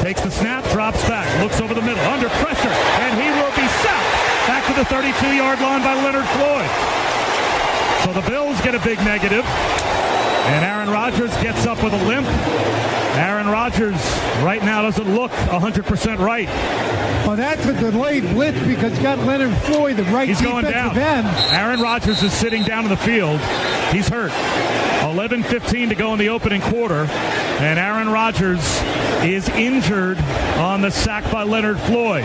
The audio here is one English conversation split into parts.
Takes the snap, drops back, looks over the middle, under pressure, and he will be sacked back to the 32 yard line by Leonard Floyd. So the Bills get a big negative, and Aaron Rodgers gets up with a limp. Aaron Rodgers right now doesn't look 100% right. Well, that's a delayed blitz because got Leonard Floyd, the right He's going down. end. Aaron Rodgers is sitting down in the field. He's hurt. 11-15 to go in the opening quarter, and Aaron Rodgers is injured on the sack by Leonard Floyd.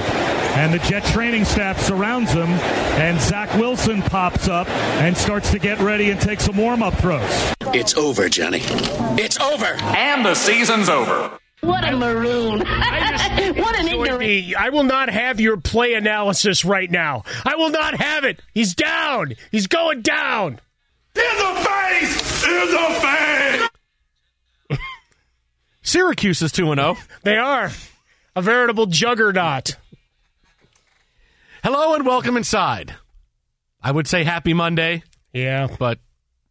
And the Jet training staff surrounds him, and Zach Wilson pops up and starts to get ready and take some warm-up throws. It's over, Johnny. It's over. And the season's over. What a maroon. what an ignorant. Me. I will not have your play analysis right now. I will not have it. He's down. He's going down. In the face! In the face! Syracuse is 2 0. They are. A veritable juggernaut. Hello and welcome inside. I would say happy Monday. Yeah. But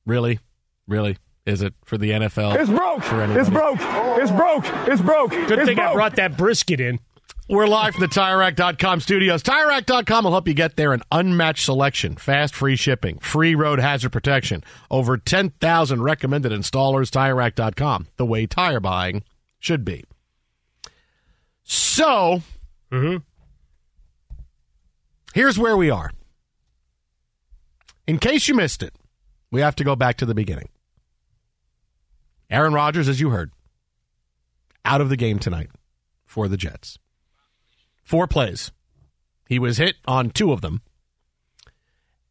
really, really, is it for the NFL? It's broke. It's broke. It's broke. It's broke. Good it's thing broke. I brought that brisket in. We're live from the TireRack.com studios. TireRack.com will help you get there an unmatched selection, fast free shipping, free road hazard protection, over 10,000 recommended installers. TireRack.com, the way tire buying should be. So, mm-hmm. here's where we are. In case you missed it, we have to go back to the beginning. Aaron Rodgers, as you heard, out of the game tonight for the Jets. Four plays. He was hit on two of them.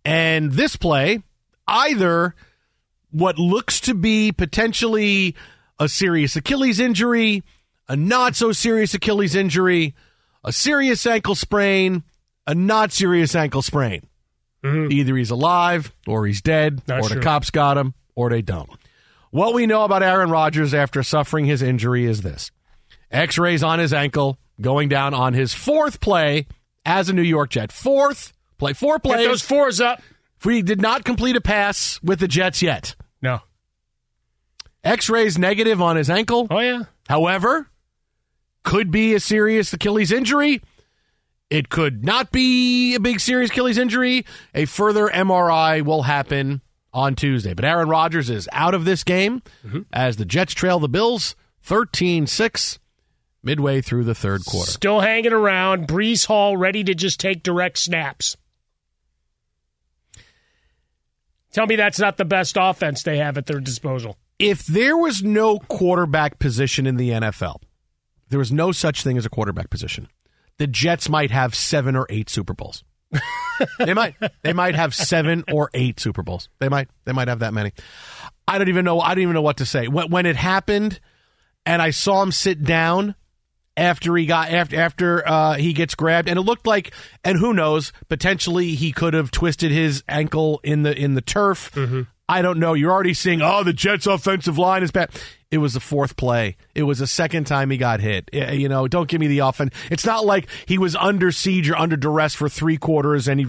And this play, either what looks to be potentially a serious Achilles injury, a not so serious Achilles injury, a serious ankle sprain, a not serious ankle sprain. Mm-hmm. Either he's alive or he's dead, Not or sure. the cops got him, or they don't. What we know about Aaron Rodgers after suffering his injury is this X rays on his ankle, going down on his fourth play as a New York Jet. Fourth play, four plays. Get those fours up. We did not complete a pass with the Jets yet. No. X rays negative on his ankle. Oh, yeah. However, could be a serious Achilles injury. It could not be a big serious Achilles injury. A further MRI will happen on Tuesday. But Aaron Rodgers is out of this game mm-hmm. as the Jets trail the Bills 13 6 midway through the third quarter. Still hanging around. Breece Hall ready to just take direct snaps. Tell me that's not the best offense they have at their disposal. If there was no quarterback position in the NFL, there was no such thing as a quarterback position. The Jets might have seven or eight Super Bowls. they might. They might have seven or eight Super Bowls. They might. They might have that many. I don't even know. I don't even know what to say. When, when it happened, and I saw him sit down after he got after after uh, he gets grabbed, and it looked like, and who knows, potentially he could have twisted his ankle in the in the turf. I don't know. You're already seeing, oh, the Jets' offensive line is bad. It was the fourth play. It was the second time he got hit. You know, don't give me the offense. It's not like he was under siege or under duress for three quarters and he.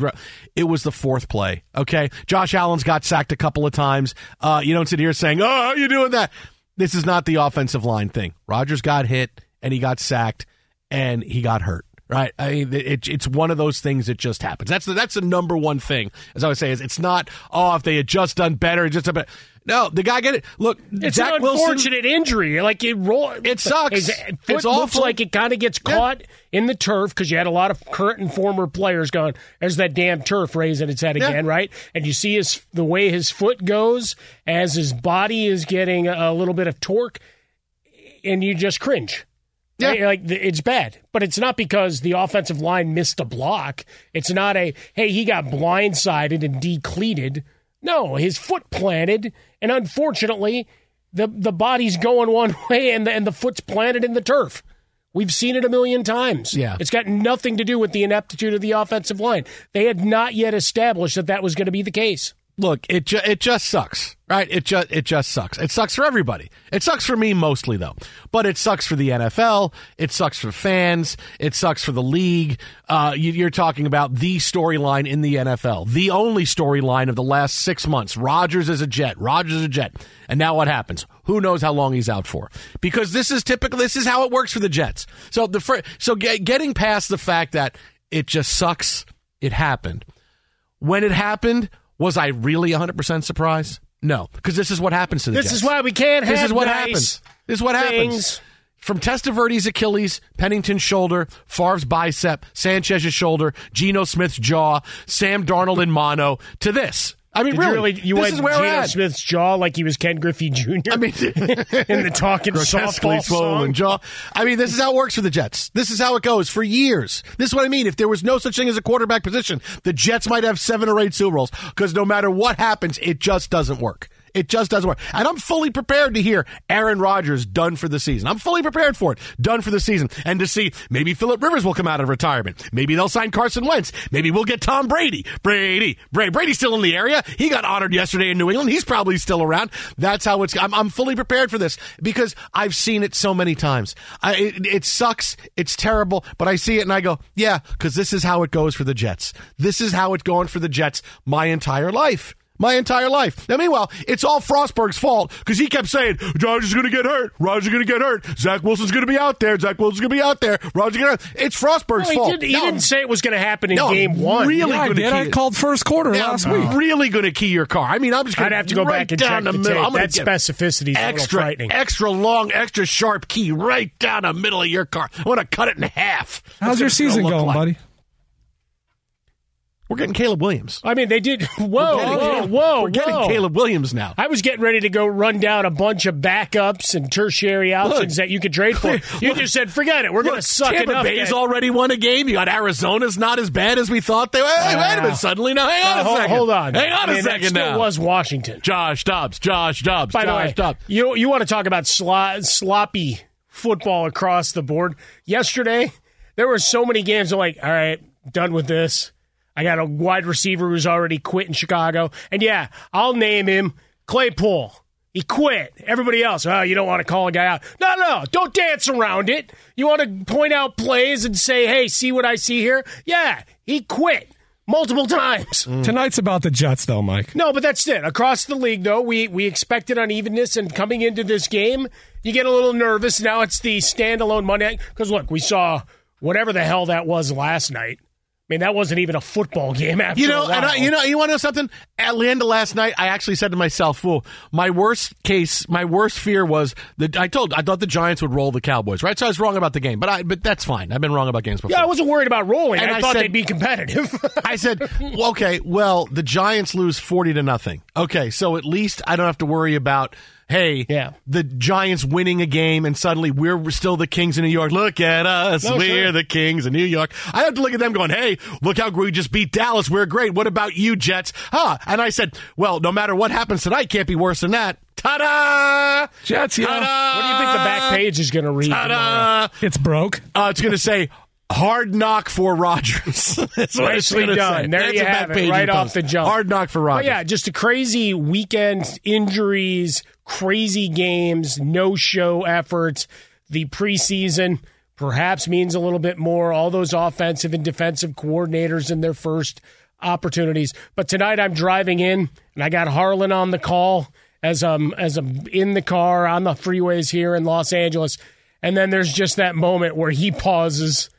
It was the fourth play. Okay, Josh Allen's got sacked a couple of times. Uh, you don't sit here saying, "Oh, how are you doing that?" This is not the offensive line thing. Rodgers got hit and he got sacked and he got hurt. Right, I mean, it, it's one of those things that just happens. That's the that's the number one thing. As I would say, is it's not oh if they had just done better, just a bit. No, the guy get it. Look, It's Zach an Wilson. unfortunate injury. Like it roll. It sucks. His It's foot looks awful. like it kind of gets caught in the turf because you had a lot of current and former players going. There's that damn turf raising its head Yeah. again, right? And you see his the way his foot goes as his body is getting a little bit of torque, and you just cringe. Yeah. Right? Like it's bad, but it's not because the offensive line missed a block. It's not a hey he got blindsided and decleated. No, his foot planted, and unfortunately, the the body's going one way and the, and the foot's planted in the turf. We've seen it a million times. Yeah. It's got nothing to do with the ineptitude of the offensive line. They had not yet established that that was going to be the case. Look, it ju- it just sucks, right? It just it just sucks. It sucks for everybody. It sucks for me mostly though, but it sucks for the NFL. It sucks for fans. It sucks for the league. Uh, you, you're talking about the storyline in the NFL, the only storyline of the last six months. Rodgers is a Jet. Rodgers is a Jet. And now what happens? Who knows how long he's out for? Because this is typical. This is how it works for the Jets. So the fir- so get, getting past the fact that it just sucks. It happened when it happened, was I really 100% surprised? No, because this is what happens to the This Jets. is why we can't have This have is what nice happens. This is what things. happens. From Testaverde's Achilles, Pennington's shoulder, Favre's bicep, Sanchez's shoulder, Geno Smith's jaw, Sam Darnold in mono, to this. I mean, Did you really, really, you this went is where we're at. Smith's jaw like he was Ken Griffey Jr. I mean, in the talking grotesquely softball swollen song. jaw. I mean, this is how it works for the Jets. This is how it goes for years. This is what I mean. If there was no such thing as a quarterback position, the Jets might have seven or eight Super Bowls because no matter what happens, it just doesn't work. It just doesn't work. And I'm fully prepared to hear Aaron Rodgers done for the season. I'm fully prepared for it. Done for the season. And to see maybe Philip Rivers will come out of retirement. Maybe they'll sign Carson Wentz. Maybe we'll get Tom Brady. Brady. Brady. Brady's still in the area. He got honored yesterday in New England. He's probably still around. That's how it's. I'm, I'm fully prepared for this because I've seen it so many times. I, it, it sucks. It's terrible. But I see it and I go, yeah, because this is how it goes for the Jets. This is how it's going for the Jets my entire life. My entire life. Now, meanwhile, it's all Frostberg's fault because he kept saying, Rodgers is going to get hurt. Rodgers going to get hurt. Zach Wilson's going to be out there. Zach Wilson's going to be out there. Rodgers going to It's Frostberg's No, he fault. did- he No, didn't say it was going to happen in no, game one. Really Yeah, I gonna did. key I it. called first quarter Yeah, last I'm week. Really going to key your car. I mean, I'm just going I'd have to go right back and down check the the middle. tape. I'm gonna That specificity is a extra, frightening. extra long, extra sharp key right down the middle of your car. I want to cut it in half. How's That's your what it's gonna season going, like. buddy? We're getting Caleb Williams. I mean, they did. Whoa, We're getting whoa, Caleb- whoa! We're getting whoa. Caleb Williams now. I was getting ready to go run down a bunch of backups and tertiary options that you could trade for. You Look. just said, forget it. We're going to Look, suck Tampa enough. Bay's at- already won a game. You got Arizona's not as bad as we thought they were. Hey, wait a minute. Suddenly, now hang on Uh, a hold, second. hold on. Hang on a that second still now. was Washington. Josh Dobbs. Josh Dobbs. By the way, Dobbs. you you want to talk about slo- sloppy football across the board? Yesterday, there were so many games. I'm like, all right, done with this. I got a wide receiver who's already quit in Chicago, and yeah, I'll name him Claypool. He quit. Everybody else, oh, you don't want to call a guy out. No, no, don't dance around it. You want to point out plays and say, hey, see what I see here? Yeah, he quit multiple times. Tonight's about the Jets, though, Mike. No, but that's it. Across the league, though, we we expected unevenness, and coming into this game, you get a little nervous. Now it's the standalone Monday because look, we saw whatever the hell that was last night. Mean, that wasn't even a football game after You know, and I, you know, you want to know something? At the end of last night, I actually said to myself, "Fool, my worst case, my worst fear was that I told I thought the Giants would roll the Cowboys, right? So I was wrong about the game, but I, but that's fine. I've been wrong about games before. yeah, I wasn't worried about rolling. And I, I thought said- they'd be competitive. I said, well, okay, well, the Giants lose 40 to nothing. Okay, so at least I don't have to worry about, hey, Yeah. the Giants winning a game and suddenly we're still the Kings of New York. Look at us. No, we're sure. the Kings of New York. I have to look at them going, hey, look how we just beat Dallas. We're great. What about you, Jets? Huh. And I said, well, no matter what happens tonight, can't be worse than that. Ta-da! Jets, yeah. Ta-da! what do you think the back page is going to read? tomorrow? Ta-da! It's broke. Uh, it's going to say hard knock for Rodgers. That's what it's Nicely done. say. There That's you have it, right off post. the jump. Hard knock for But Rodgers. yeah, just a crazy weekend, injuries, crazy games, no show efforts. The preseason perhaps means a little bit more. All those offensive and defensive coordinators in their first opportunities. But tonight I'm driving in and I got Harlan on the call as I'm as I'm in the car on the freeways here in Los Angeles. And then there's just that moment where he pauses.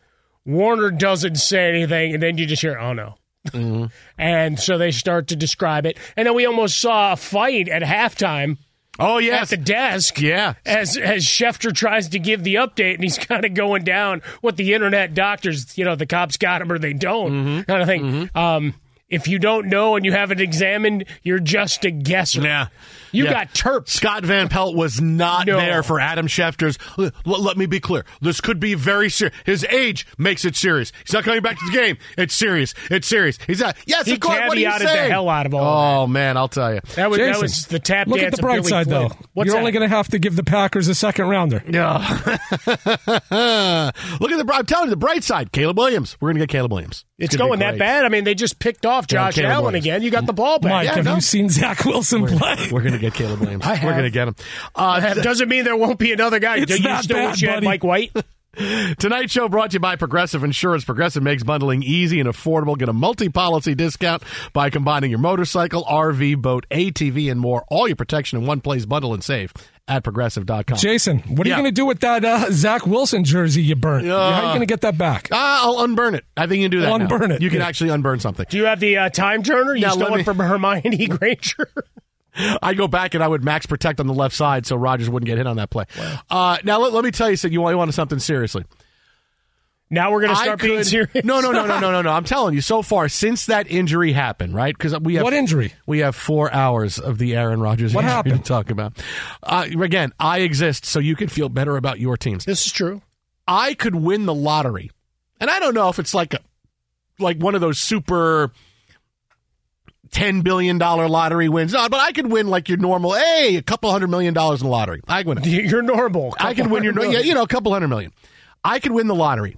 Warner doesn't say anything, and then you just hear, "Oh no." And so they start to describe it. And then we almost saw a fight at halftime Oh yeah, at the desk. Yeah. As as Schefter tries to give the update and he's kind of going down what the internet doctors, you know, the cops got him or they don't Mm-hmm. kind of thing. Um, if you don't know and you haven't examined, you're just a guesser. Yeah. You Yeah. got terped. Scott Van Pelt was not No. there for Adam Schefter's. L- l- let me be clear. This could be very serious. His age makes it serious. He's not coming back to the game. It's serious. It's serious. He's not. Yes, He of course. What are you caveated the hell out of all Oh man, I'll tell you. That was that was the tap Look dance at the bright side, Flynn. though. What's You're that? only going to have to give the Packers a second rounder. Yeah. Look at the. I'm telling you, the bright side. Caleb Williams. We're gonna get Caleb Williams. It's gonna going that bad. I mean, they just picked off Josh Caleb Allen Williams. again. You got the ball back. Mike, Yeah, have no. you seen Zach Wilson play? We're gonna get Caleb Williams. I We're gonna get him. Uh, That doesn't mean there won't be another guy. It's Do you not still bad, wish you had buddy. Mike White? Tonight's show brought to you by Progressive Insurance. Progressive makes bundling easy and affordable. Get a multi-policy discount by combining your motorcycle, RV, boat, ATV, and more. All your protection in one place. Bundle and save at progressive.com. Jason, what are Yeah. you going to do with that uh, Zach Wilson jersey you burnt? Uh, How are you going to get that back? Ah, I'll unburn it. I think you can do that. I'll now. unburn it. You can Yeah. actually unburn something. Do you have the uh, time turner? You Now, stole let me- it from Hermione Granger. I'd go back and I would max protect on the left side so Rodgers wouldn't get hit on that play. Uh, now, let, let me tell you, so you want, you want something seriously. now we're going to start being serious. No, no, no, no, no, no, no. I'm telling you, so far since that injury happened, right? Because we have What injury? We have four hours of the Aaron Rodgers What injury happened? to talk about. Uh, again, I exist so you can feel better about your teams. This is true. I could win the lottery, and I don't know if it's like a like one of those super. Ten billion dollar lottery wins, no, but I could win like your normal. Hey, a couple hundred million dollars in the lottery. I win it. You're normal. I could win your, yeah, you know, a couple hundred million. I could win the lottery,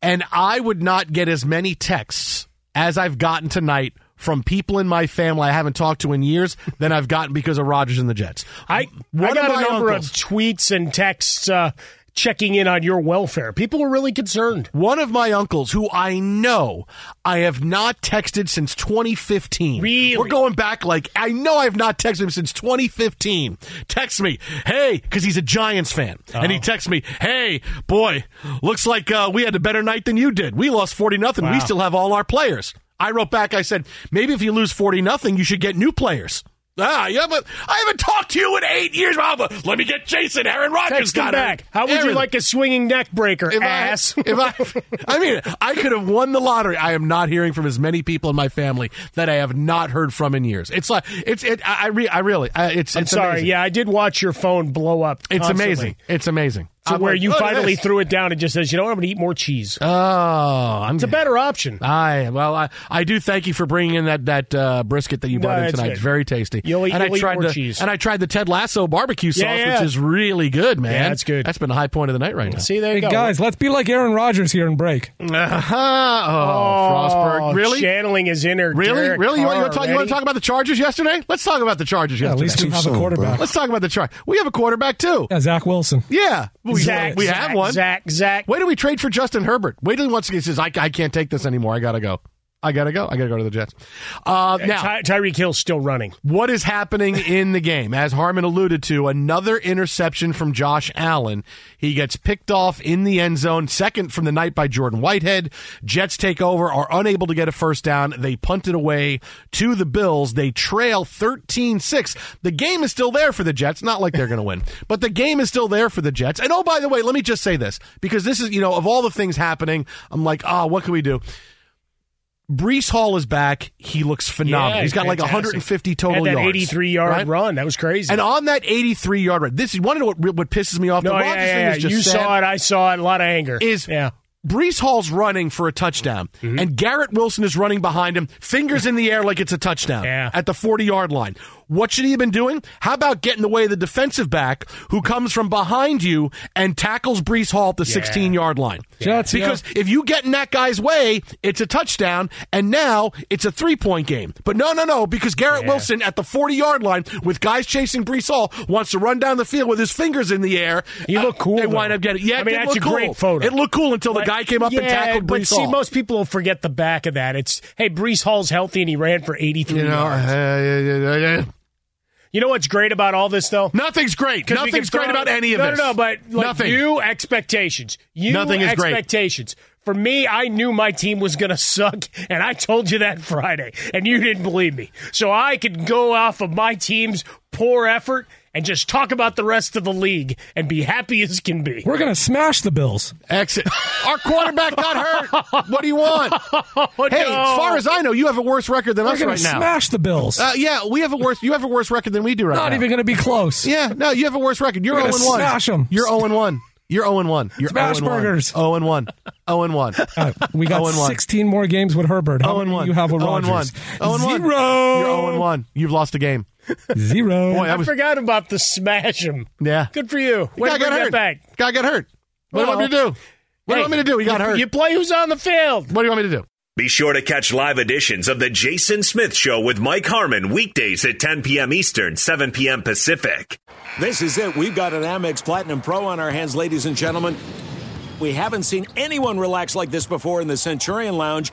and I would not get as many texts as I've gotten tonight from people in my family I haven't talked to in years than I've gotten because of Rodgers and the Jets. I, One I got my a number uncles- of tweets and texts uh, checking in on your welfare. People are really concerned. One of my uncles, who I know I have not texted since 2015. Really? We're going back like, I know I have not texted him since 2015. Text me, hey, because he's a Giants fan. And he texts me, hey, boy, looks like uh, we had a better night than you did. We lost 40 nothing. We still have all our players. I wrote back, I said, maybe if you lose 40 nothing, you should get new players. Ah, yeah, but I haven't talked to you in eight years. But let me get Jason. Aaron Rodgers Text him got back. it. How would you like a swinging neck breaker, if ass? I, if I, I mean, I could have won the lottery. I am not hearing from as many people in my family that I have not heard from in years. It's like it's it. I, I, re, I really, I, it's. I'm it's sorry. amazing. Yeah, I did watch your phone blow up. it's amazing. It's amazing. To I'm where like, you finally threw it down and just says, you know what, I'm going to eat more cheese. Oh, I'm. It's a better option. I well, I, I do thank you for bringing in that that uh, brisket that you brought No, in tonight. good. It's very tasty. You'll eat- and you'll I eat tried more the cheese. and I tried the Ted Lasso barbecue sauce, Yeah, yeah. which is really good, man. Yeah, it's good. That's been a high point of the night right now. See, there you Hey, go. guys, let's be like Aaron Rodgers here and break. oh, Frostberg, really? Channeling his inner. Really? Derek really? You want, you, want to talk, you want to talk about the Chargers yesterday? Let's talk about the Chargers Yeah, at yesterday. least we have a quarterback. Let's talk about the Chargers. We have a quarterback too. Yeah, Zach Wilson. Yeah, we, Zach, we Zach, have one. Zach, Zach. Wait till we trade for Justin Herbert. Wait till he wants to he says, I, I can't take this anymore. I got to go. I gotta go. I gotta go to the Jets. Uh, now, Ty- Tyreek Hill's still running. what is happening in the game? As Harmon alluded to, another interception from Josh Allen. He gets picked off in the end zone, second from the night by Jordan Whitehead. Jets take over, are unable to get a first down. They punt it away to the Bills. They trail 13 6. The game is still there for the Jets. Not like they're to win, but the game is still there for the Jets. And oh, by the way, let me just say this because this is, you know, of all the things happening, I'm like, ah, what can we do? Breece Hall is back. He looks phenomenal. Yeah, He's got like 150 total yards. 83 yard right? run. That was crazy. And on that 83 yard run, this is one of what what pisses me off. no, the yeah, yeah, thing yeah. is just You sad, saw it. I saw it. A lot of anger. Is yeah. Breece Hall's running for a touchdown, Mm-hmm. and Garrett Wilson is running behind him, fingers in the air like it's a touchdown Yeah. at the 40 yard line. What should he have been doing? How about getting the away the defensive back who comes from behind you and tackles Breece Hall at the 16 yard line? Yeah. because if you get in that guy's way, it's a touchdown, and now it's a three point game. But no, no, no, because Garrett Yeah. Wilson at the 40 yard line with guys chasing Breece Hall wants to run down the field with his fingers in the air. He look cool, They though. wind up getting. Yeah, I it mean, that's a great photo. It looked cool until the guy came up and yeah, tackled but Brees see, most people will forget the back of that. It's hey, Breece Hall's healthy and he ran for 83 you know, yards. uh, yeah, yeah, yeah, yeah. You know what's great about all this, though? Nothing's great. Nothing's great about any of no, this. No, no, but like Nothing. you expectations. You Nothing is great. expectations. For me, I knew my team was going to suck, and I told you that Friday, and you didn't believe me. So I could go off of my team's poor effort and just talk about the rest of the league and be happy as can be. We're going to smash the Bills. Exit. Our quarterback got hurt. What do you want? hey, as far as I know, you have a worse record than We're us going right now. smash the Bills. Uh, yeah, we have a worse. You have a worse record than we do right Not now. Not even going to be close. Yeah, no, you have a worse record. You're We're zero gonna and one. smash 'em. You're zero and one. You're zero and one. You're Smash 0 and 1. burgers. Zero and one. Zero and one. All right, we got 0 and 1. 16 more games with Herbert. How Zero and one. you have with Zero and one. Rodgers? Zero and one. Zero. You're zero and one. You've lost a game. Zero. Boy, that I was forgot about the smash him. yeah. Good for you. Way Guy got hurt. back. Guy got hurt. What do you want me to do? What do you want me to do? He got hurt. You play who's on the field. What do you want me to do? Be sure to catch live editions of The Jason Smith Show with Mike Harmon weekdays at 10 p.m. Eastern, 7 p.m. Pacific. This is it. We've got an Amex Platinum Pro on our hands, ladies and gentlemen. We haven't seen anyone relax like this before in the Centurion Lounge.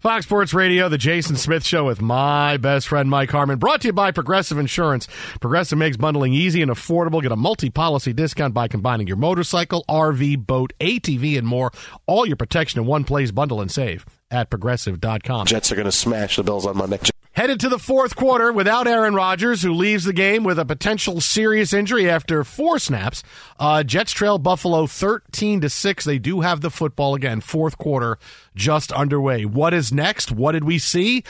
Fox Sports Radio, the Jason Smith Show with my best friend Mike Harmon, brought to you by Progressive Insurance. Progressive makes bundling easy and affordable. Get a multi-policy discount by combining your motorcycle, RV, boat, ATV, and more. All your protection in one place. Bundle and save at progressive.com. Jets are going to smash the Bills on Monday. Headed to the fourth quarter without Aaron Rodgers, who leaves the game with a potential serious injury after four snaps. Uh, Jets trail Buffalo thirteen to six. They do have the football again. Fourth quarter just underway. What is next? What did we see?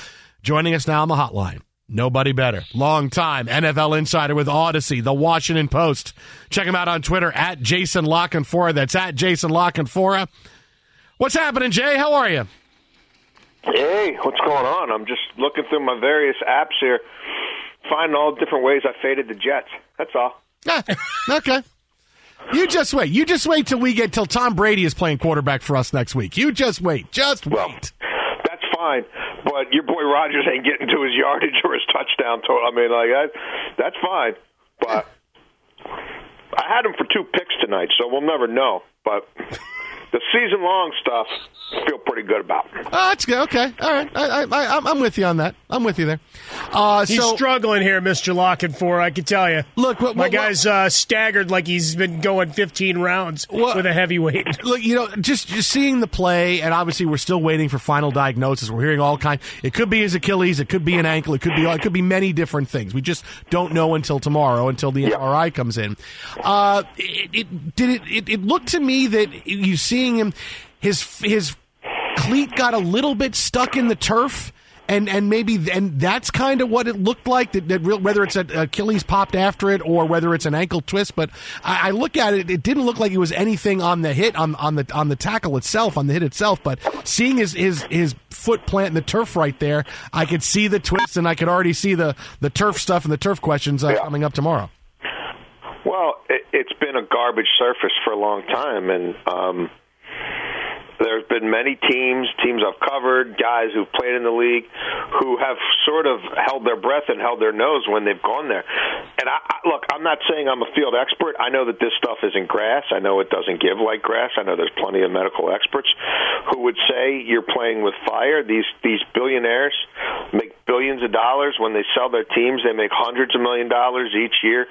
Joining us now on the hotline. Nobody better. Long time NFL insider with Odyssey, the Washington Post. Check him out on Twitter at Jason La Canfora. That's at Jason La Canfora. What's happening, Jay? How are you? Hey, what's going on? I'm just looking through my various apps here, finding all the different ways I faded the Jets. That's all. Ah, okay. You just wait. You just wait till we get till Tom Brady is playing quarterback for us next week. You just wait. Just wait. Well, that's fine, but your boy Rodgers ain't getting to his yardage or his touchdown total. I mean, like that, that's fine. But I had him for two picks tonight, so we'll never know. But the season long stuff, I feel pretty good about. Oh, that's good. Okay. All right. I, I, I, I'm with you on that. I'm with you there. Uh, He's so, struggling here, Mr. Lockenfor, I can tell you. Look, what, My what- guy's uh, staggered like he's been going 15 rounds with a heavyweight. Look, you know, just just seeing the play, and obviously we're still waiting for final diagnosis. We're hearing all kind. It could be his Achilles, it could be an ankle, it could be it could be many different things. We just don't know until tomorrow, until the MRI comes in. Uh, it, it did it, it. It looked to me that you seeing him, his his cleat got a little bit stuck in the turf. And and maybe and that's kind of what it looked like. That, that real, whether it's a Achilles popped after it or whether it's an ankle twist, but I, I look at it, it didn't look like it was anything on the hit on on the on the tackle itself on the hit itself. But seeing his his his foot plant in the turf right there, I could see the twist and I could already see the the turf stuff and the turf questions uh, coming up tomorrow. Well, it, it's been a garbage surface for a long time, and um, there's been many teams, teams I've covered, guys who've played in the league, who have sort of held their breath and held their nose when they've gone there. And I, I, look, I'm not saying I'm a field expert. I know that this stuff isn't grass. I know it doesn't give like grass. I know there's plenty of medical experts who would say you're playing with fire. These these billionaires make billions of dollars when they sell their teams. They make hundreds of million dollars each year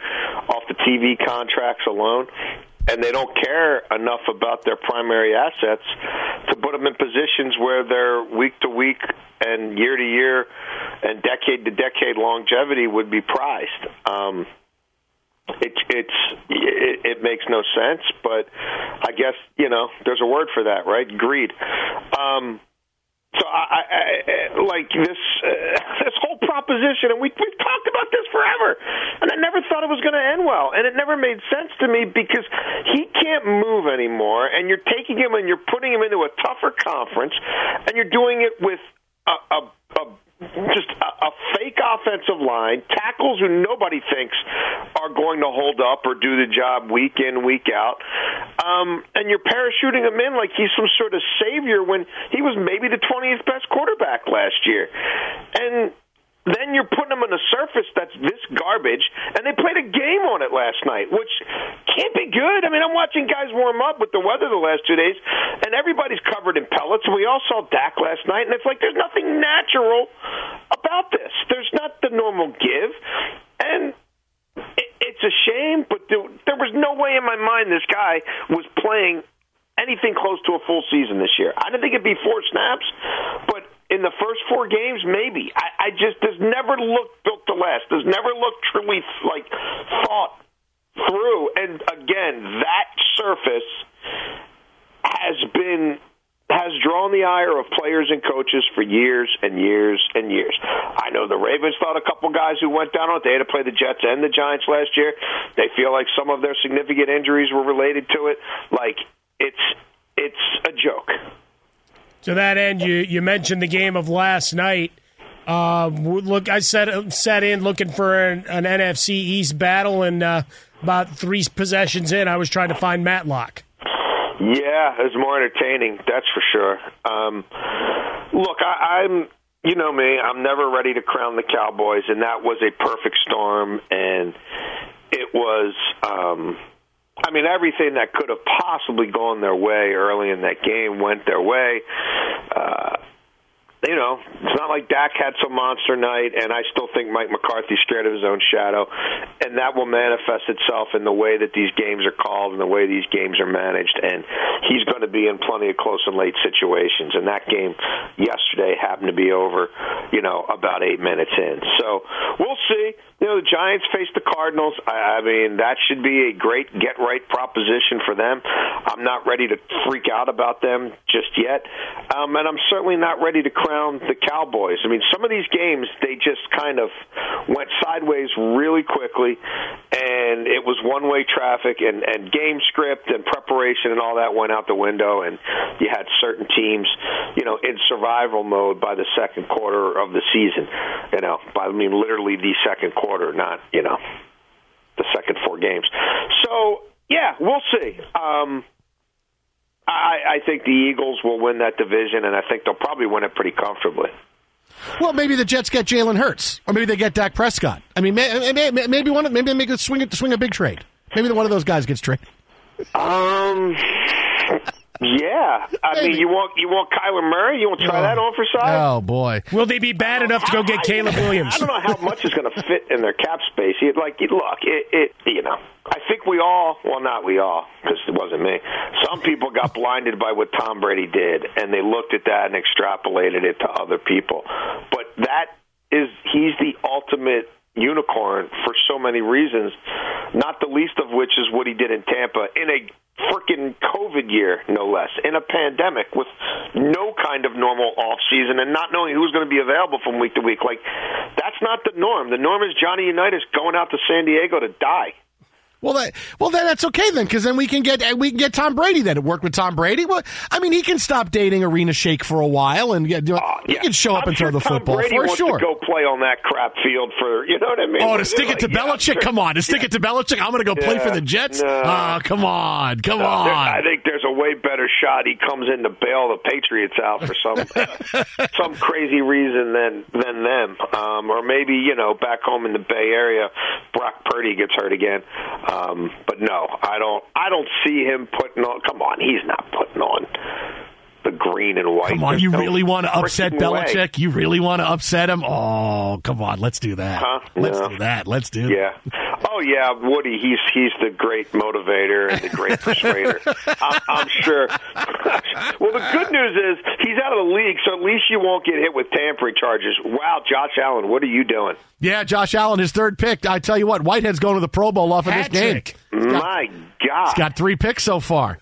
off the TV contracts alone and they don't care enough about their primary assets to put them in positions where their week to week and year to year and decade to decade longevity would be prized. Um, it, it's it, it makes no sense, but I guess you know there's a word for that, right? Greed. Um, so I, I, I like this uh, this whole proposition, and we we've talked about this forever, and I never thought it was going to end well, and it never made sense to me because he can't move anymore, and you're taking him and you're putting him into a tougher conference, and you're doing it with a, a, a just a, a fake offensive line, tackles who nobody thinks are going to hold up or do the job week in, week out. Um, and you're parachuting him in like he's some sort of savior when he was maybe the 20th best quarterback last year. And then you're putting them on a surface that's this garbage, and they played a game on it last night, which can't be good. I mean, I'm watching guys warm up with the weather the last two days, and everybody's covered in pellets. We all saw Dak last night, and it's like there's nothing natural about this. There's not the normal give, and it, it's a shame, but there, there was no way in my mind this guy was playing anything close to a full season this year. I didn't think it'd be four snaps, but in the first four games, maybe. I, I just there's never looked built to last. There's never looked truly like thought through. And again, that surface has been has drawn the ire of players and coaches for years and years and years. I know the Ravens thought a couple guys who went down on it. They had to play the Jets and the Giants last year. They feel like some of their significant injuries were related to it. Like it's it's a joke. To that end, you, you mentioned the game of last night. Uh, look, I set set in looking for an, an NFC East battle, and uh, about three possessions in, I was trying to find Matlock. Yeah, it's more entertaining, that's for sure. Um, look, I, I'm, you know me, I'm never ready to crown the Cowboys, and that was a perfect storm, and it was. Um, I mean, everything that could have possibly gone their way early in that game went their way. Uh, you know, it's not like Dak had some monster night, and I still think Mike McCarthy's scared of his own shadow, and that will manifest itself in the way that these games are called and the way these games are managed. And he's going to be in plenty of close and late situations. And that game yesterday happened to be over, you know, about eight minutes in. So we'll see. You know, the Giants face the Cardinals. I, I mean, that should be a great get right proposition for them. I'm not ready to freak out about them just yet, um, and I'm certainly not ready to crown the Cowboys. I mean, some of these games they just kind of went sideways really quickly, and it was one way traffic, and and game script and preparation and all that went out the window, and you had certain teams, you know, in survival mode by the second quarter of the season. You know, by I mean literally the second quarter quarter, not you know the second four games. So yeah, we'll see. Um, I, I think the Eagles will win that division, and I think they'll probably win it pretty comfortably. Well, maybe the Jets get Jalen Hurts, or maybe they get Dak Prescott. I mean, maybe one, maybe they make a swing, swing a big trade. Maybe one of those guys gets traded. Um, yeah, I Maybe. mean, you want you want Kyler Murray? You want to try oh. that on for size? Oh boy, will they be bad enough to go get Caleb Williams? I don't know how much is going to fit in their cap space. Like, look, it, it, you know, I think we all, well, not we all, because it wasn't me. Some people got blinded by what Tom Brady did, and they looked at that and extrapolated it to other people. But that is, he's the ultimate unicorn for so many reasons, not the least of which is what he did in Tampa in a freaking COVID year, no less, in a pandemic with no kind of normal off season and not knowing who's going to be available from week to week. Like, that's not the norm. The norm is Johnny Unitas going out to San Diego to die. Well, that, well, then that's okay then, because then we can get we can get Tom Brady. Then it worked with Tom Brady. Well, I mean, he can stop dating Irina Shayk for a while, and get, uh, he yeah. can show up I'm and sure throw the Tom football Brady for sure. To go play on that crap field for you know what I mean? Oh, to stick it to like, Belichick? Yeah, sure. Come on, to stick yeah. it to Belichick? I'm going to go play for the Jets? No. Oh, come on, come no, on. I think there's a way better shot. He comes in to bail the Patriots out for some some crazy reason than than them, um, or maybe you know back home in the Bay Area, Brock Purdy gets hurt again. Um, but no, I don't. I don't see him putting on. Come on, he's not putting on the green and white. Come on, There's you no really want to upset Belichick? way. You really want to upset him? Oh, come on, let's do that. Huh? Let's No. do that. Let's do Yeah. Oh yeah, Woody. He's he's the great motivator and the great persuader. I'm, I'm sure. well, the good news is he's out of the league, so at least you won't get hit with tampering charges. Wow, Josh Allen, what are you doing? Yeah, Josh Allen, his third pick. I tell you what, Whitehead's going to the Pro Bowl off of this game. Hat-trick. My God. He's got three picks so far.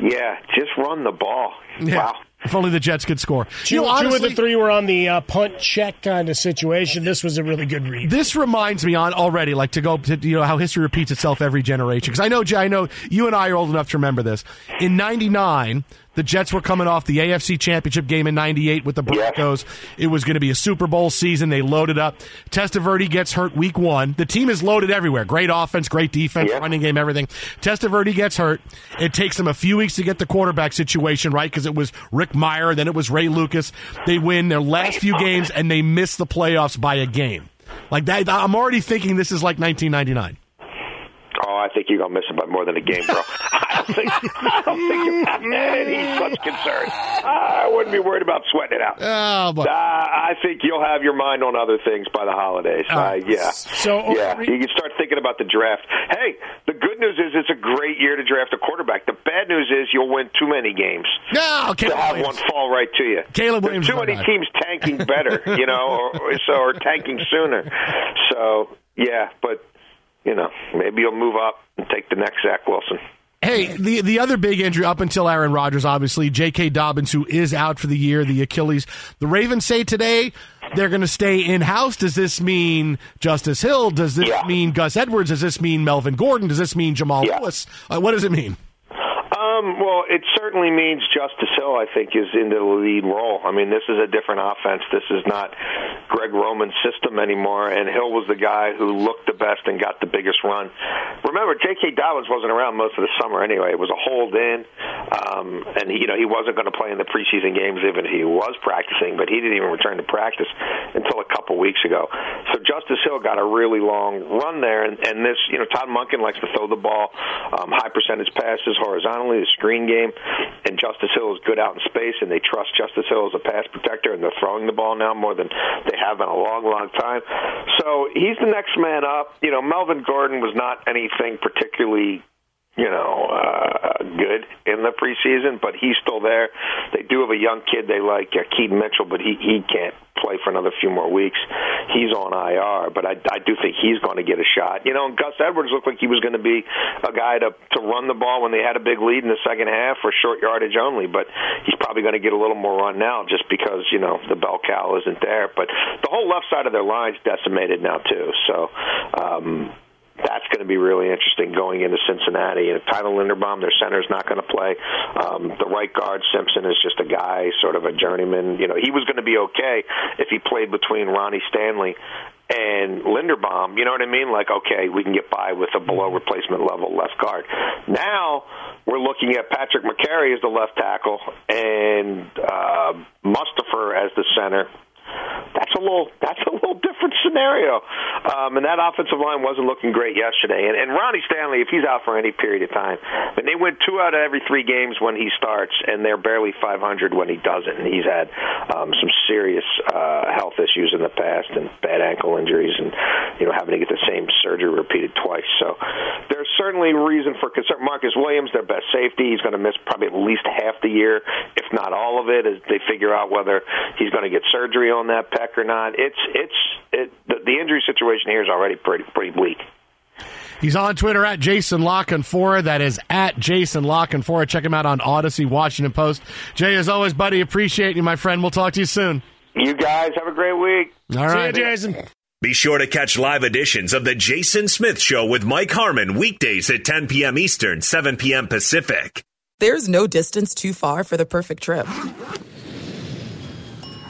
Yeah, just run the ball. Yeah. Wow. If only the Jets could score. Two, You know, two of the three were on the uh, punt check kind of situation. This was a really good read. This reminds me on already, like to go to you know how history repeats itself every generation. Because I know, Jay, I know you and I are old enough to remember this. In '99, the Jets were coming off the AFC Championship game in '98 with the Broncos. It was going to be a Super Bowl season. They loaded up. Testaverde gets hurt week one. The team is loaded everywhere. Great offense, great defense, running game, everything. Testaverde gets hurt. It takes them a few weeks to get the quarterback situation right because it was Rick Mirer, then it was Ray Lucas. They win their last few games and they miss the playoffs by a game. Like that, I'm already thinking this is like 1999. Oh, I think you're gonna miss it by more than a game, bro. I don't think, I don't think you're not any such concern. I wouldn't be worried about sweating it out. Oh, but- Uh, I think you'll have your mind on other things by the holidays. Uh, yeah, So yeah, you can start thinking about the draft. Hey, the good news is it's a great year to draft a quarterback. The bad news is you'll win too many games No, to Caleb have Williams. one fall right to you. Caleb There's Williams too many teams tanking better, you know, or, or so or tanking sooner. So yeah, but you know, maybe you'll move up and take the next Zach Wilson. Hey, the the other big injury up until Aaron Rodgers, obviously, J.K. Dobbins, who is out for the year, the Achilles. The Ravens say today they're going to stay in house. Does this mean Justice Hill? Does this mean Gus Edwards? Does this mean Melvin Gordon? Does this mean Jamal Lewis? Uh, what does it mean? Um, Um, well, it certainly means Justice Hill, I think, is into the lead role. I mean, this is a different offense. This is not Greg Roman's system anymore, and Hill was the guy who looked the best and got the biggest run. Remember, J.K. Dobbins wasn't around most of the summer anyway. It was a hold in, um, and you know he wasn't going to play in the preseason games even if he was practicing, but he didn't even return to practice until a couple weeks ago. So Justice Hill got a really long run there, and, and this, you know, Todd Monken likes to throw the ball, um, high percentage passes horizontally, the screen game, and Justice Hill is good out in space, and they trust Justice Hill as a pass protector, and they're throwing the ball now more than they have in a long, long time. So he's the next man up. You know, Melvin Gordon was not anything particularly you know, good in the preseason, but he's still there. They do have a young kid they like, uh, Keaton Mitchell, but he he can't play for another few more weeks. He's on IR, but I, I do think he's going to get a shot. You know, and Gus Edwards looked like he was going to be a guy to to run the ball when they had a big lead in the second half for short yardage only, but he's probably going to get a little more run now just because you know the bell cow isn't there. But the whole left side of their line's decimated now too, so. um that's going to be really interesting going into Cincinnati. And if Tyler Linderbaum, their center, is not going to play. Um, the right guard Simpson is just a guy, sort of a journeyman. You know, he was going to be okay if he played between Ronnie Stanley and Linderbaum. You know what I mean? Like, okay, we can get by with a below replacement level left guard. Now we're looking at Patrick Mekari as the left tackle and uh, Mustipher as the center that's a little that's a little different scenario. Um, and that offensive line wasn't looking great yesterday. And, and Ronnie Stanley, if he's out for any period of time, and they win two out of every three games when he starts, and they're barely 500 when he doesn't. And he's had um, some serious uh, health issues in the past and bad ankle injuries, and you know having to get the same surgery repeated twice. So there's certainly reason for concern. Marcus Williams, their best safety, he's going to miss probably at least half the year, if not all of it, as they figure out whether he's going to get surgery on that pec or not. It's it's it, the, the injury situation here is already pretty pretty bleak. He's on Twitter at Jason La Canfora. That is at Jason La Canfora. Check him out on Audacy, Washington Post. Jay, as always, buddy, appreciate you, my friend. We'll talk to you soon. You guys have a great week. All right, See you, Jason. Be sure to catch live editions of The Jason Smith Show with Mike Harmon weekdays at 10 p.m. Eastern, 7 p.m. Pacific. There's no distance too far for the perfect trip.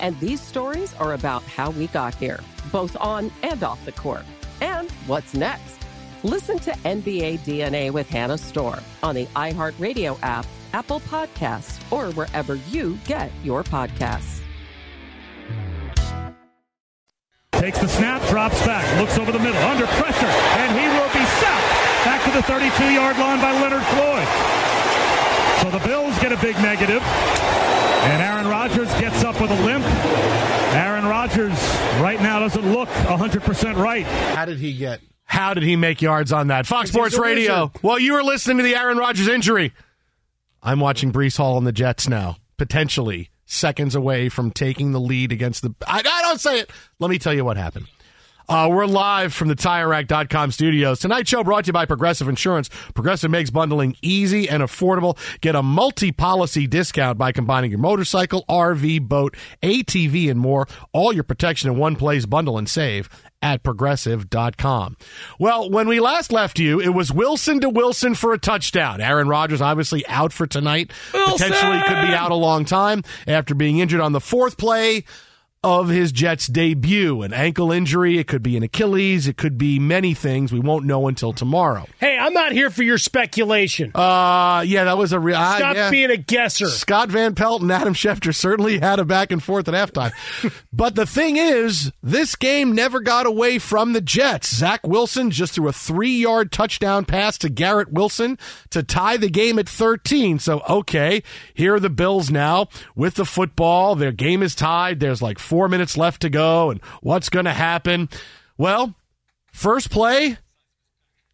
And these stories are about how we got here, both on and off the court. And what's next. Listen to NBA DNA with Hannah Storm on the iHeartRadio app, Apple Podcasts, or wherever you get your podcasts. Takes the snap, drops back, looks over the middle, under pressure, and he will be sacked back to the 32 yard line by Leonard Floyd. So the Bills get a big negative, and Aaron Rodgers gets up with a limp. Aaron Rodgers right now doesn't look 100% right. How did he get? How did he make yards on that? Fox Sports Radio. wizard. Well, you were listening to the Aaron Rodgers injury. I'm watching Breece Hall and the Jets now, potentially seconds away from taking the lead against the. I, I don't say it. Let me tell you what happened. Uh, we're live from the TireRack.com studios. Tonight's show brought to you by Progressive Insurance. Progressive makes bundling easy and affordable. Get a multi-policy discount by combining your motorcycle, RV, boat, ATV, and more. All your protection in one place. Bundle and save at progressive.com. Well, when we last left you, it was Wilson to Wilson for a touchdown. Aaron Rodgers obviously out for tonight. Potentially could be out a long time after being injured on the fourth play of his Jets debut. An ankle injury, it could be an Achilles, it could be many things. We won't know until tomorrow. Hey, I'm not here for your speculation. Uh, yeah, that was a real. uh, Stop yeah. being a guesser. Scott Van Pelt and Adam Schefter certainly had a back and forth at halftime. but the thing is, this game never got away from the Jets. Zach Wilson just threw a three yard touchdown pass to Garrett Wilson to tie the game at 13. So, okay, here are the Bills now with the football. Their game is tied. There's like four minutes left to go. And what's going to happen? Well, first play,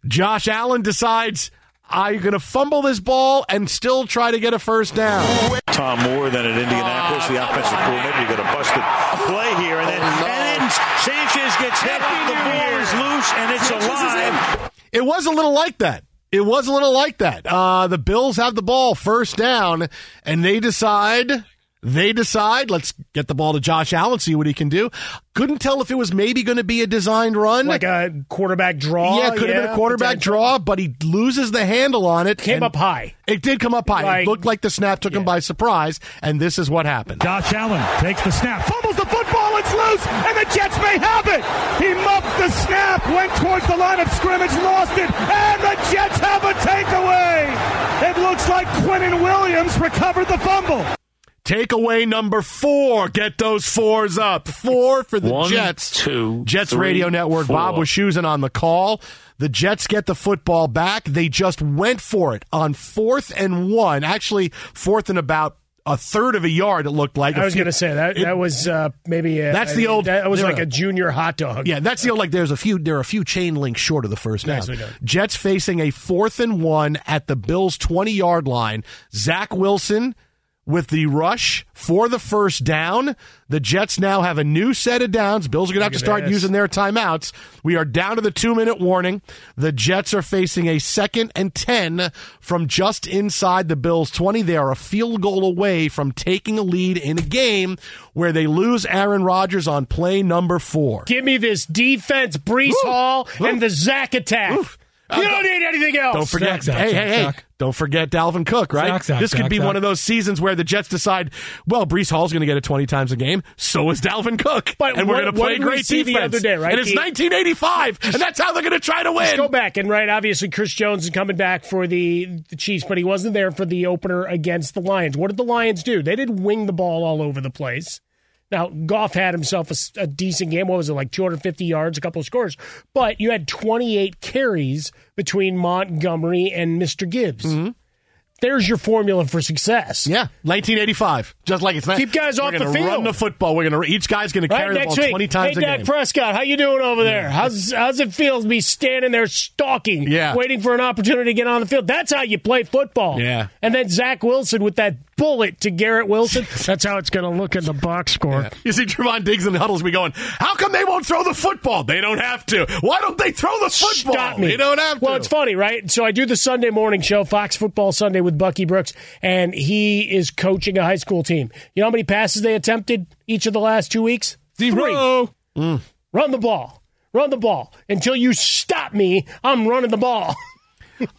Josh Allen decides. I'm going to fumble this ball and still try to get a first down. Tom Moore then at Indianapolis, the offensive coordinator. You got a busted play here, and then, and then Sanchez gets hit. The ball is loose, and it's alive. It was a little like that. It was a little like that. Uh, the Bills have the ball first down, and they decide. They decide, let's get the ball to Josh Allen, see what he can do. Couldn't tell if it was maybe going to be a designed run. Like a quarterback draw. yeah, it could have been a quarterback draw, but he loses the handle on it. Came and up high. It did come up high. Like- it looked like the snap took him by surprise, and this is what happened. Josh Allen takes the snap, fumbles the football, it's loose, and the Jets may have it. He muffed the snap, went towards the line of scrimmage, lost it, and the Jets have a takeaway. It looks like Quinnen Williams recovered the fumble. Takeaway number four. Get those fours up. Four for the One, Jets. two, Jets three, Radio Network. Bob four. Wischusen on the call. The Jets get the football back. They just went for it on fourth and one. Actually, fourth and about a third of a yard. It looked like. I was going to say that it- that was uh, maybe a, That's the old- that was like no. a junior hot dog. Yeah, that's the old like. There's a few. There are a few chain links short of the first down. Nicely done. Jets facing a fourth and one at the Bills' twenty yard line. Zach Wilson with the rush for the first down. The Jets now have a new set of downs. Bills are going to have to start this. using their timeouts. We are down to the two minute warning. The Jets are facing a second and 10 from just inside the Bills' 20. They are a field goal away from taking a lead in a game where they lose Aaron Rodgers on play number four. Give me this defense, Breece Hall, and the Zach attack. Uh, You don't need anything else. Don't forget, Zach, Zach, hey, Zach, hey, hey! Zach. Don't forget Dalvin Cook, right? Zach, Zach, this could Zach, be Zach. one of those seasons where the Jets decide, well, Breece Hall's going to get it twenty times a game. So is Dalvin Cook, But and we're going to what play did we great see defense. the other day, right? And it's He- 1985, and that's how they're going to try to Let's win. go back and right. Obviously, Chris Jones is coming back for the, the Chiefs, but he wasn't there for the opener against the Lions. What did the Lions do? They did wing the ball all over the place. Now, Goff had himself a decent game. What was it, like 250 yards, a couple of scores? But you had 28 carries between Montgomery and Mr. Gibbs. Mm-hmm. There's your formula for success. Yeah, 1985, just like it's not. Keep guys off the field. Run the football. We're going to each guy's going to Right carry the ball week. 20 times hey, a Dak game. Prescott, how you doing over there? How's how's it feel to be standing there stalking, Yeah. waiting for an opportunity to get on the field? That's how you play football. Yeah. And then Zach Wilson with that bullet to Garrett Wilson. That's how it's going to look in the box score. You see Trevon Diggs in the huddles be going, how come they won't throw the football? They don't have to. Why don't they throw the football? Stop me. They don't have to. Well, it's funny, right? So I do the Sunday morning show, Fox Football Sunday with Bucky Brooks, and he is coaching a high school team. You know how many passes they attempted each of the last two weeks? Zero. Mm. Run the ball. Run the ball. Until you stop me, I'm running the ball.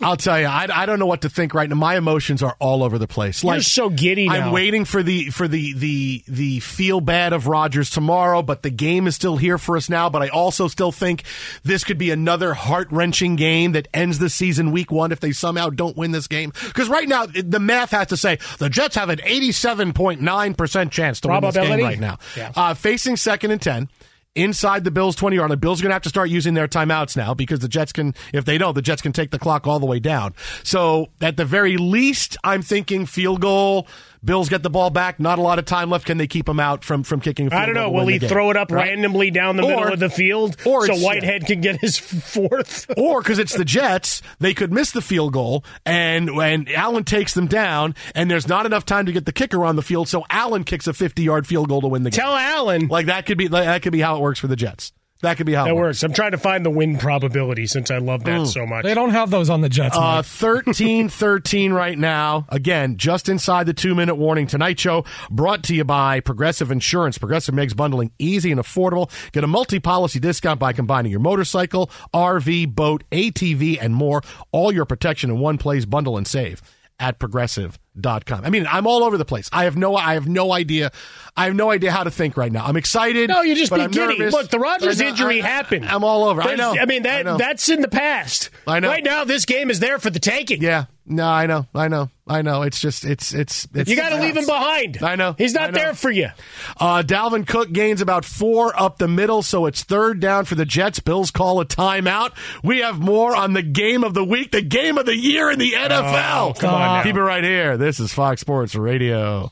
I'll tell you, I, I don't know what to think right now. My emotions are all over the place. You're so giddy I'm waiting for the for the the the feel bad of Rodgers tomorrow, but the game is still here for us now. But I also still think this could be another heart wrenching game that ends the season week one if they somehow don't win this game. Because right now the math has to say the Jets have an 87.9 percent chance to win this game right now. Yeah. Uh, facing second and ten. Inside the Bills 20 yard line. Bills are going to have to start using their timeouts now because the Jets can, if they don't, the Jets can take the clock all the way down. So at the very least, I'm thinking field goal. Bills get the ball back. Not a lot of time left. Can they keep him out from, from kicking a field I don't know. Will he throw it up Right? randomly down the Or- middle of the field or so Whitehead can get his fourth? or because it's the Jets, they could miss the field goal, and and Allen takes them down, and there's not enough time to get the kicker on the field, so Allen kicks a 50 yard field goal to win the game. Tell Allen like that could be that could be how it works for the Jets. That could be how That it works. I'm trying to find the win probability since I love that Mm. so much. They don't have those on the Jets. Uh, Mike. 13 13 right now. Again, just inside the two minute warning. Tonight show brought to you by Progressive Insurance. Progressive makes bundling easy and affordable. Get a multi policy discount by combining your motorcycle, RV, boat, ATV, and more. All your protection in one place. Bundle and save at progressive.com. I mean, I'm all over the place. I have no I have no idea. I have no idea how to think right now. I'm excited. No, you just but be I'm giddy. nervous. Look, the Rodgers I know- injury I- happened. I'm all over. I know. I mean that know. that's in the past. I know. Right now, this game is there for the taking. Yeah. No, I know. I know. I know. It's just it's it's it's you got to leave him behind. I know. He's not know. there for you. Uh, Dalvin Cook gains about four up the middle, so it's third down for the Jets. Bills call a timeout. We have more on the game of the week, the game of the year in the NFL. Oh, come on now. Keep it right here. This is Fox Sports Radio.